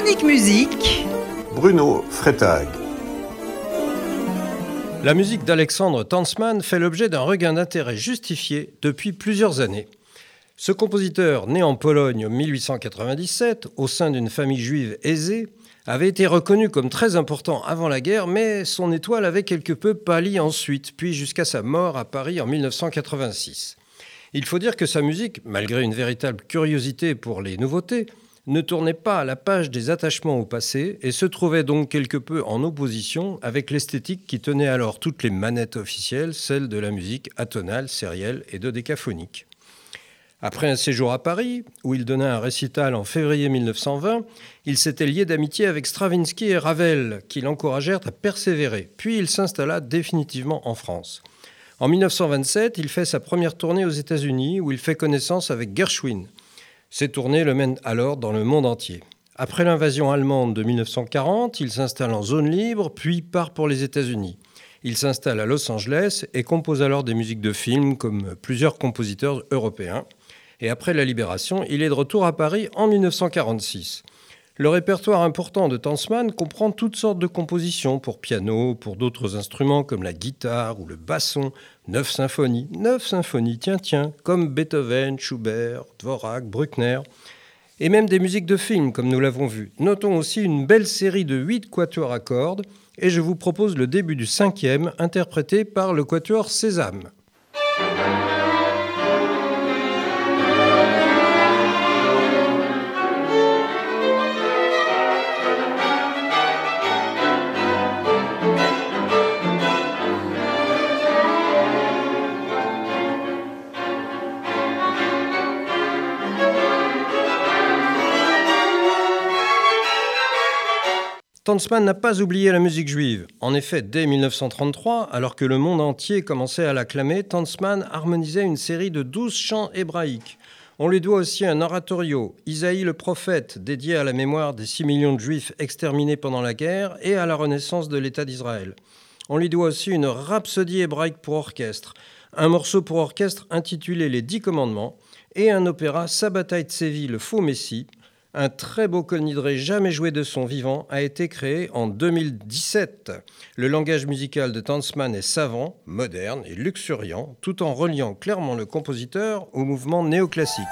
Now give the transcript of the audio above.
Chronique musique. Bruno Freitag. La musique d'Alexandre Tansman fait l'objet d'un regain d'intérêt justifié depuis plusieurs années. Ce compositeur, né en Pologne en 1897, au sein d'une famille juive aisée, avait été reconnu comme très important avant la guerre, mais son étoile avait quelque peu pâli ensuite, puis jusqu'à sa mort à Paris en 1986. Il faut dire que sa musique, malgré une véritable curiosité pour les nouveautés, ne tournait pas à la page des attachements au passé et se trouvait donc quelque peu en opposition avec l'esthétique qui tenait alors toutes les manettes officielles, celle de la musique atonale, sérielle et de décaphonique. Après un séjour à Paris, où il donna un récital en février 1920, il s'était lié d'amitié avec Stravinsky et Ravel, qui l'encouragèrent à persévérer. Puis il s'installa définitivement en France. En 1927, il fait sa première tournée aux États-Unis, où il fait connaissance avec Gershwin. Ces tournées le mènent alors dans le monde entier. Après l'invasion allemande de 1940, il s'installe en zone libre, puis part pour les États-Unis. Il s'installe à Los Angeles et compose alors des musiques de films comme plusieurs compositeurs européens et après la libération, il est de retour à Paris en 1946. Le répertoire important de Tansman comprend toutes sortes de compositions pour piano, pour d'autres instruments comme la guitare ou le basson, neuf symphonies, neuf symphonies, tiens tiens, comme Beethoven, Schubert, Dvorak, Bruckner, et même des musiques de films comme nous l'avons vu. Notons aussi une belle série de huit quatuors à cordes, et je vous propose le début du cinquième, interprété par le quatuor Sésame. Tansman n'a pas oublié la musique juive. En effet, dès 1933, alors que le monde entier commençait à l'acclamer, Tansman harmonisait une série de douze chants hébraïques. On lui doit aussi un oratorio, Isaïe le prophète, dédié à la mémoire des 6 millions de juifs exterminés pendant la guerre et à la renaissance de l'État d'Israël. On lui doit aussi une rhapsodie hébraïque pour orchestre, un morceau pour orchestre intitulé Les Dix Commandements et un opéra Sabbatai Tsevi, le faux Messie, un très beau colnidré jamais joué de son vivant a été créé en 2017. Le langage musical de Tansman est savant, moderne et luxuriant, tout en reliant clairement le compositeur au mouvement néoclassique.